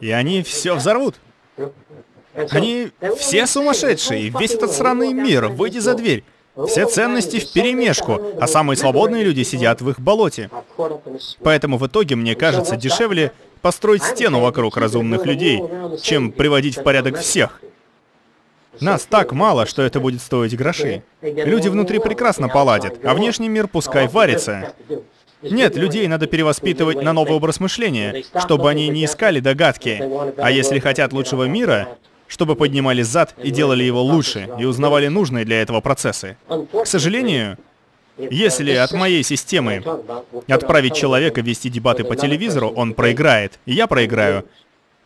И они все взорвут. Они все сумасшедшие, весь этот сраный мир, выйди за дверь. Все ценности в перемешку, а самые свободные люди сидят в их болоте. Поэтому в итоге, мне кажется, дешевле построить стену вокруг разумных людей, чем приводить в порядок всех. Нас так мало, что это будет стоить грошей. Люди внутри прекрасно поладят, а внешний мир пускай варится. Нет, людей надо перевоспитывать на новый образ мышления, чтобы они не искали догадки. А если хотят лучшего мира, чтобы поднимали зад и делали его лучше, и узнавали нужные для этого процессы. К сожалению, если от моей системы отправить человека вести дебаты по телевизору, он проиграет, и я проиграю.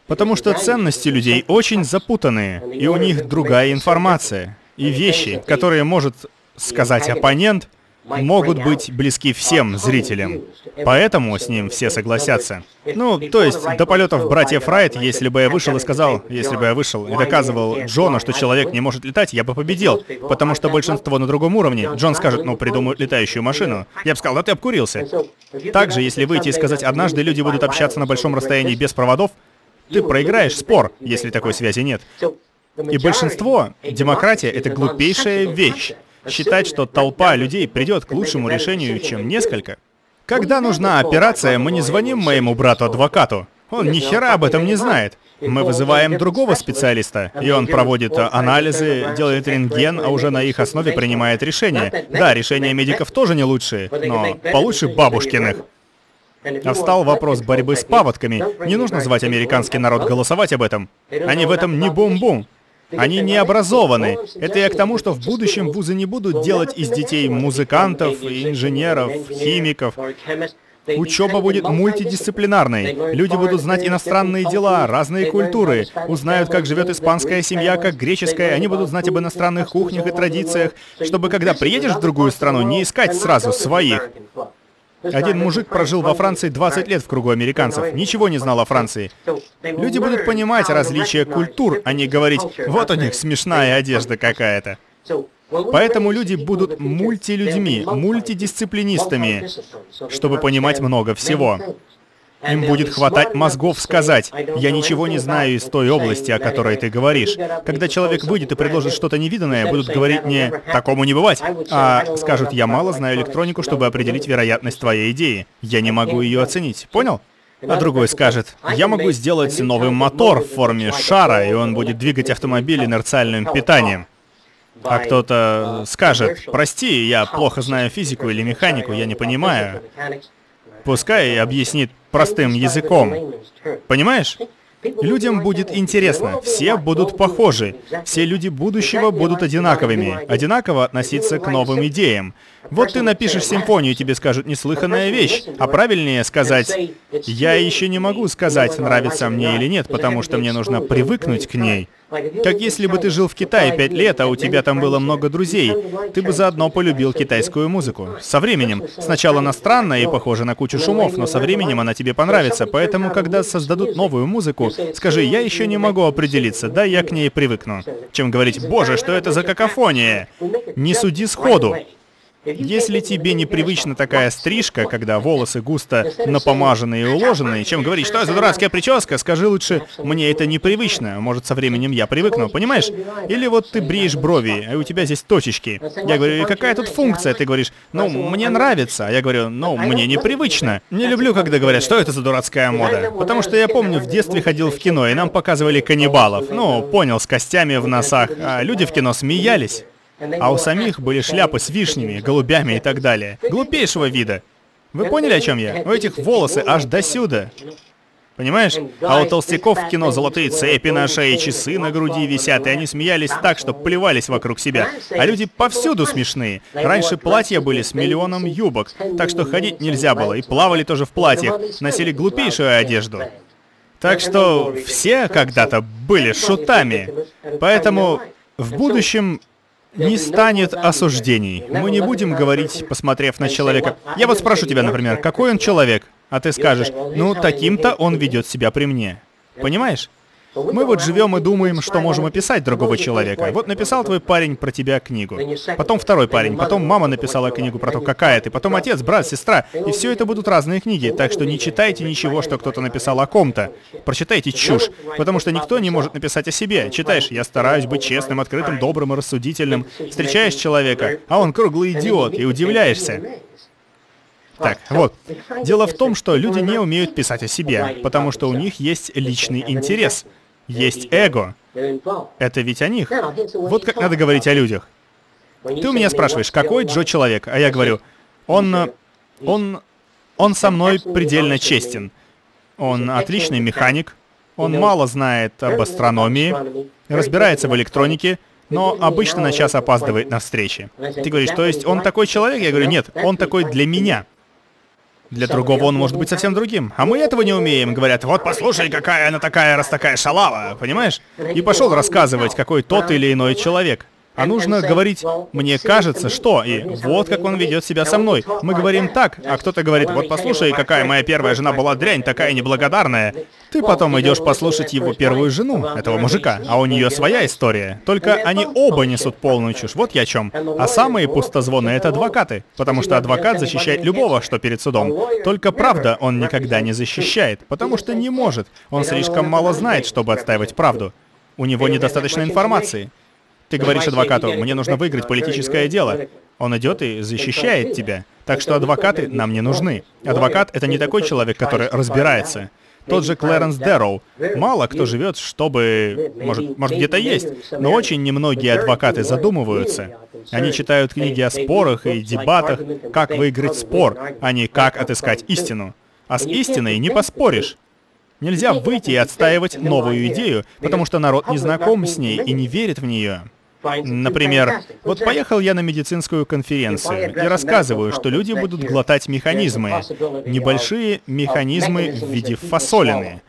Потому что ценности людей очень запутанные, и у них другая информация. И вещи, которые может сказать оппонент, могут быть близки всем зрителям. Поэтому с ним все согласятся. Ну, то есть, до полетов братьев Райт, если бы я вышел и сказал, если бы я вышел и доказывал Джону, что человек не может летать, я бы победил. Потому что большинство на другом уровне. Джон скажет, ну, придумают летающую машину. Я бы сказал, да ты обкурился. Также, если выйти и сказать, однажды люди будут общаться на большом расстоянии без проводов, ты проиграешь спор, если такой связи нет. И большинство, демократия — это глупейшая вещь считать, что толпа людей придет к лучшему решению, чем несколько. Когда нужна операция, мы не звоним моему брату-адвокату. Он ни хера об этом не знает. Мы вызываем другого специалиста, и он проводит анализы, делает рентген, а уже на их основе принимает решения. Да, решения медиков тоже не лучшие, но получше бабушкиных. А встал вопрос борьбы с паводками. Не нужно звать американский народ голосовать об этом. Они в этом не бум-бум. Они не образованы. Это я к тому, что в будущем вузы не будут делать из детей музыкантов, инженеров, химиков. Учеба будет мультидисциплинарной. Люди будут знать иностранные дела, разные культуры, узнают, как живет испанская семья, как греческая, они будут знать об иностранных кухнях и традициях, чтобы когда приедешь в другую страну, не искать сразу своих. Один мужик прожил во Франции 20 лет в кругу американцев, ничего не знал о Франции. Люди будут понимать различия культур, а не говорить, вот у них смешная одежда какая-то. Поэтому люди будут мультилюдьми, мультидисциплинистами, чтобы понимать много всего. Им будет хватать мозгов сказать, я ничего не знаю из той области, о которой ты говоришь. Когда человек выйдет и предложит что-то невиданное, будут говорить не «такому не бывать», а скажут «я мало знаю электронику, чтобы определить вероятность твоей идеи. Я не могу ее оценить». Понял? А другой скажет, я могу сделать новый мотор в форме шара, и он будет двигать автомобиль инерциальным питанием. А кто-то скажет, прости, я плохо знаю физику или механику, я не понимаю. Пускай объяснит простым языком. Понимаешь? Людям будет интересно, все будут похожи, все люди будущего будут одинаковыми, одинаково относиться к новым идеям. Вот ты напишешь симфонию, тебе скажут неслыханная вещь, а правильнее сказать, я еще не могу сказать, нравится мне или нет, потому что мне нужно привыкнуть к ней. Как если бы ты жил в Китае пять лет, а у тебя там было много друзей, ты бы заодно полюбил китайскую музыку. Со временем. Сначала она странная и похожа на кучу шумов, но со временем она тебе понравится. Поэтому, когда создадут новую музыку, скажи, я еще не могу определиться, да я к ней привыкну. Чем говорить, боже, что это за какофония? Не суди сходу. Если тебе непривычна такая стрижка, когда волосы густо напомаженные и уложенные, чем говорить, что это дурацкая прическа, скажи лучше, мне это непривычно, может со временем я привыкну, понимаешь? Или вот ты бреешь брови, а у тебя здесь точечки. Я говорю, какая тут функция? Ты говоришь, ну, мне нравится. Я говорю, ну, мне непривычно. Не люблю, когда говорят, что это за дурацкая мода. Потому что я помню, в детстве ходил в кино, и нам показывали каннибалов. Ну, понял, с костями в носах. А люди в кино смеялись. А у самих были шляпы с вишнями, голубями и так далее. Глупейшего вида. Вы поняли, о чем я? У этих волосы аж до сюда. Понимаешь? А у толстяков в кино золотые цепи на шее, часы на груди висят, и они смеялись так, что плевались вокруг себя. А люди повсюду смешные. Раньше платья были с миллионом юбок, так что ходить нельзя было, и плавали тоже в платьях, носили глупейшую одежду. Так что все когда-то были шутами. Поэтому в будущем не станет осуждений. Мы не будем говорить, посмотрев на человека. Я вот спрошу тебя, например, какой он человек? А ты скажешь, ну, таким-то он ведет себя при мне. Понимаешь? Мы вот живем и думаем, что можем описать другого человека. Вот написал твой парень про тебя книгу. Потом второй парень, потом мама написала книгу про то, какая ты, потом отец, брат, сестра. И все это будут разные книги, так что не читайте ничего, что кто-то написал о ком-то. Прочитайте чушь, потому что никто не может написать о себе. Читаешь, я стараюсь быть честным, открытым, добрым и рассудительным. Встречаешь человека, а он круглый идиот, и удивляешься. Так, вот. Дело в том, что люди не умеют писать о себе, потому что у них есть личный интерес. Есть эго. Это ведь о них. Вот как надо говорить о людях. Ты у меня спрашиваешь, какой Джо человек? А я говорю, он... Он... Он со мной предельно честен. Он отличный механик. Он мало знает об астрономии, разбирается в электронике, но обычно на час опаздывает на встречи. Ты говоришь, то есть он такой человек? Я говорю, нет, он такой для меня. Для другого он может быть совсем другим. А мы этого не умеем. Говорят, вот послушай, какая она такая, раз такая шалава, понимаешь? И пошел рассказывать, какой тот или иной человек. А нужно говорить «мне кажется, что» и «вот как он ведет себя со мной». Мы говорим так, а кто-то говорит «вот послушай, какая моя первая жена была дрянь, такая неблагодарная». Ты потом идешь послушать его первую жену, этого мужика, а у нее своя история. Только они оба несут полную чушь, вот я о чем. А самые пустозвоны — это адвокаты, потому что адвокат защищает любого, что перед судом. Только правда он никогда не защищает, потому что не может. Он слишком мало знает, чтобы отстаивать правду. У него недостаточно информации. Ты говоришь адвокату, мне нужно выиграть политическое дело. Он идет и защищает тебя. Так что адвокаты нам не нужны. Адвокат — это не такой человек, который разбирается. Тот же Клэренс Дэрроу. Мало кто живет, чтобы... Может, может где-то есть, но очень немногие адвокаты задумываются. Они читают книги о спорах и дебатах, как выиграть спор, а не как отыскать истину. А с истиной не поспоришь. Нельзя выйти и отстаивать новую идею, потому что народ не знаком с ней и не верит в нее. Например, вот поехал я на медицинскую конференцию и рассказываю, что люди будут глотать механизмы, небольшие механизмы в виде фасолины.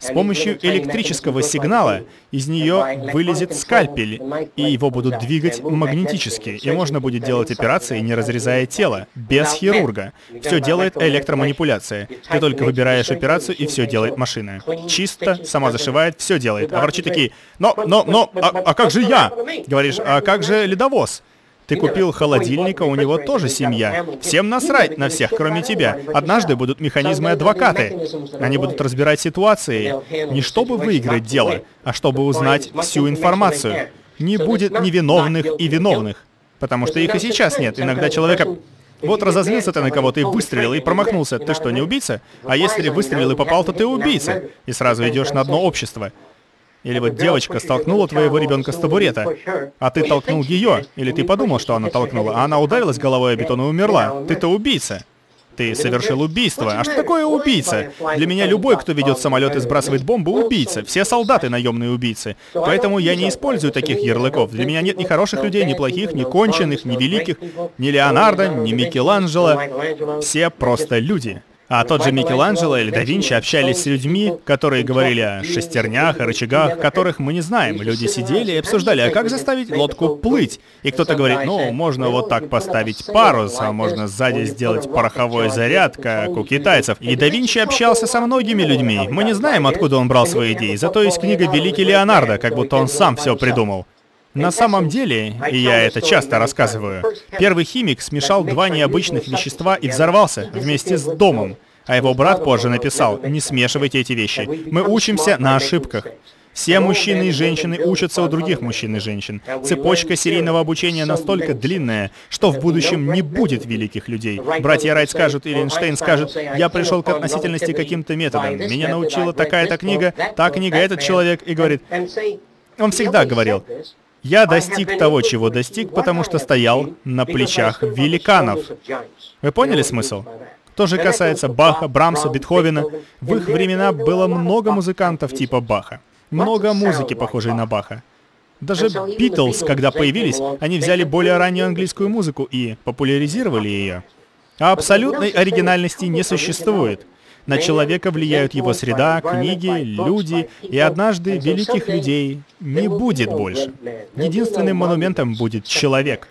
С помощью электрического сигнала из нее вылезет скальпель, и его будут двигать магнетически, и можно будет делать операции, не разрезая тело, без хирурга. Все делает электроманипуляция. Ты только выбираешь операцию, и все делает машина. Чисто, сама зашивает, все делает. А врачи такие, но, но, но, а, а как же я? Говоришь, а как же ледовоз? Ты купил холодильника, у него тоже семья. Всем насрать на всех, кроме тебя. Однажды будут механизмы-адвокаты. Они будут разбирать ситуации не чтобы выиграть дело, а чтобы узнать всю информацию. Не будет невиновных и виновных. Потому что их и сейчас нет. Иногда человека вот разозлился ты на кого-то и выстрелил, и промахнулся. Ты что, не убийца? А если выстрелил и попал, то ты убийца. И сразу идешь на дно общества. Или вот девочка столкнула твоего ребенка с табурета, а ты толкнул ее, или ты подумал, что она толкнула, а она ударилась головой о бетон и умерла. Ты-то убийца. Ты совершил убийство. А что такое убийца? Для меня любой, кто ведет самолет и сбрасывает бомбу, убийца. Все солдаты наемные убийцы. Поэтому я не использую таких ярлыков. Для меня нет ни хороших людей, ни плохих, ни конченых, ни великих, ни Леонардо, ни Микеланджело. Все просто люди. А тот же Микеланджело или да Винчи общались с людьми, которые говорили о шестернях, о рычагах, которых мы не знаем. Люди сидели и обсуждали, а как заставить лодку плыть? И кто-то говорит, ну, можно вот так поставить парус, а можно сзади сделать пороховой заряд, как у китайцев. И да Винчи общался со многими людьми. Мы не знаем, откуда он брал свои идеи, зато есть книга «Великий Леонардо», как будто он сам все придумал. На самом деле, и я это часто рассказываю, первый химик смешал два необычных вещества и взорвался вместе с домом. А его брат позже написал, не смешивайте эти вещи. Мы учимся на ошибках. Все мужчины и женщины учатся у других мужчин и женщин. Цепочка серийного обучения настолько длинная, что в будущем не будет великих людей. Братья Райт скажут, или Эйнштейн скажет, я пришел к относительности каким-то методом. Меня научила такая-то книга, та книга, этот человек, и говорит, он всегда говорил, я достиг того, чего достиг, потому что стоял на плечах великанов. Вы поняли смысл? То же касается Баха, Брамса, Бетховена. В их времена было много музыкантов типа Баха. Много музыки, похожей на Баха. Даже Битлз, когда появились, они взяли более раннюю английскую музыку и популяризировали ее. А абсолютной оригинальности не существует. На человека влияют его среда, книги, люди, и однажды великих людей не будет больше. Единственным монументом будет человек.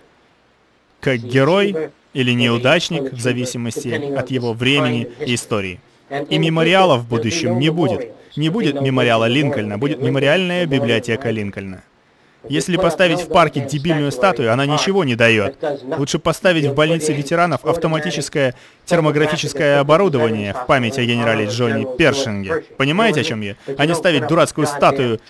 Как герой или неудачник, в зависимости от его времени и истории. И мемориала в будущем не будет. Не будет мемориала Линкольна, будет мемориальная библиотека Линкольна. Если поставить в парке дебильную статую, она ничего не дает. Лучше поставить в больнице ветеранов автоматическое термографическое оборудование в память о генерале Джонни Першинге. Понимаете, о чем я? А не ставить дурацкую статую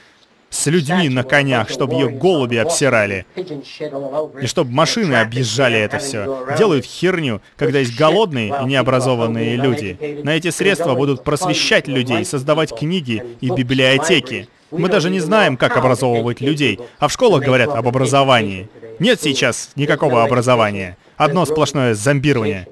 с людьми на конях, чтобы ее голуби обсирали. И чтобы машины объезжали это все. Делают херню, когда есть голодные и необразованные люди. На эти средства будут просвещать людей, создавать книги и библиотеки. Мы даже не знаем, как образовывать людей, а в школах говорят об образовании. Нет сейчас никакого образования. Одно сплошное зомбирование.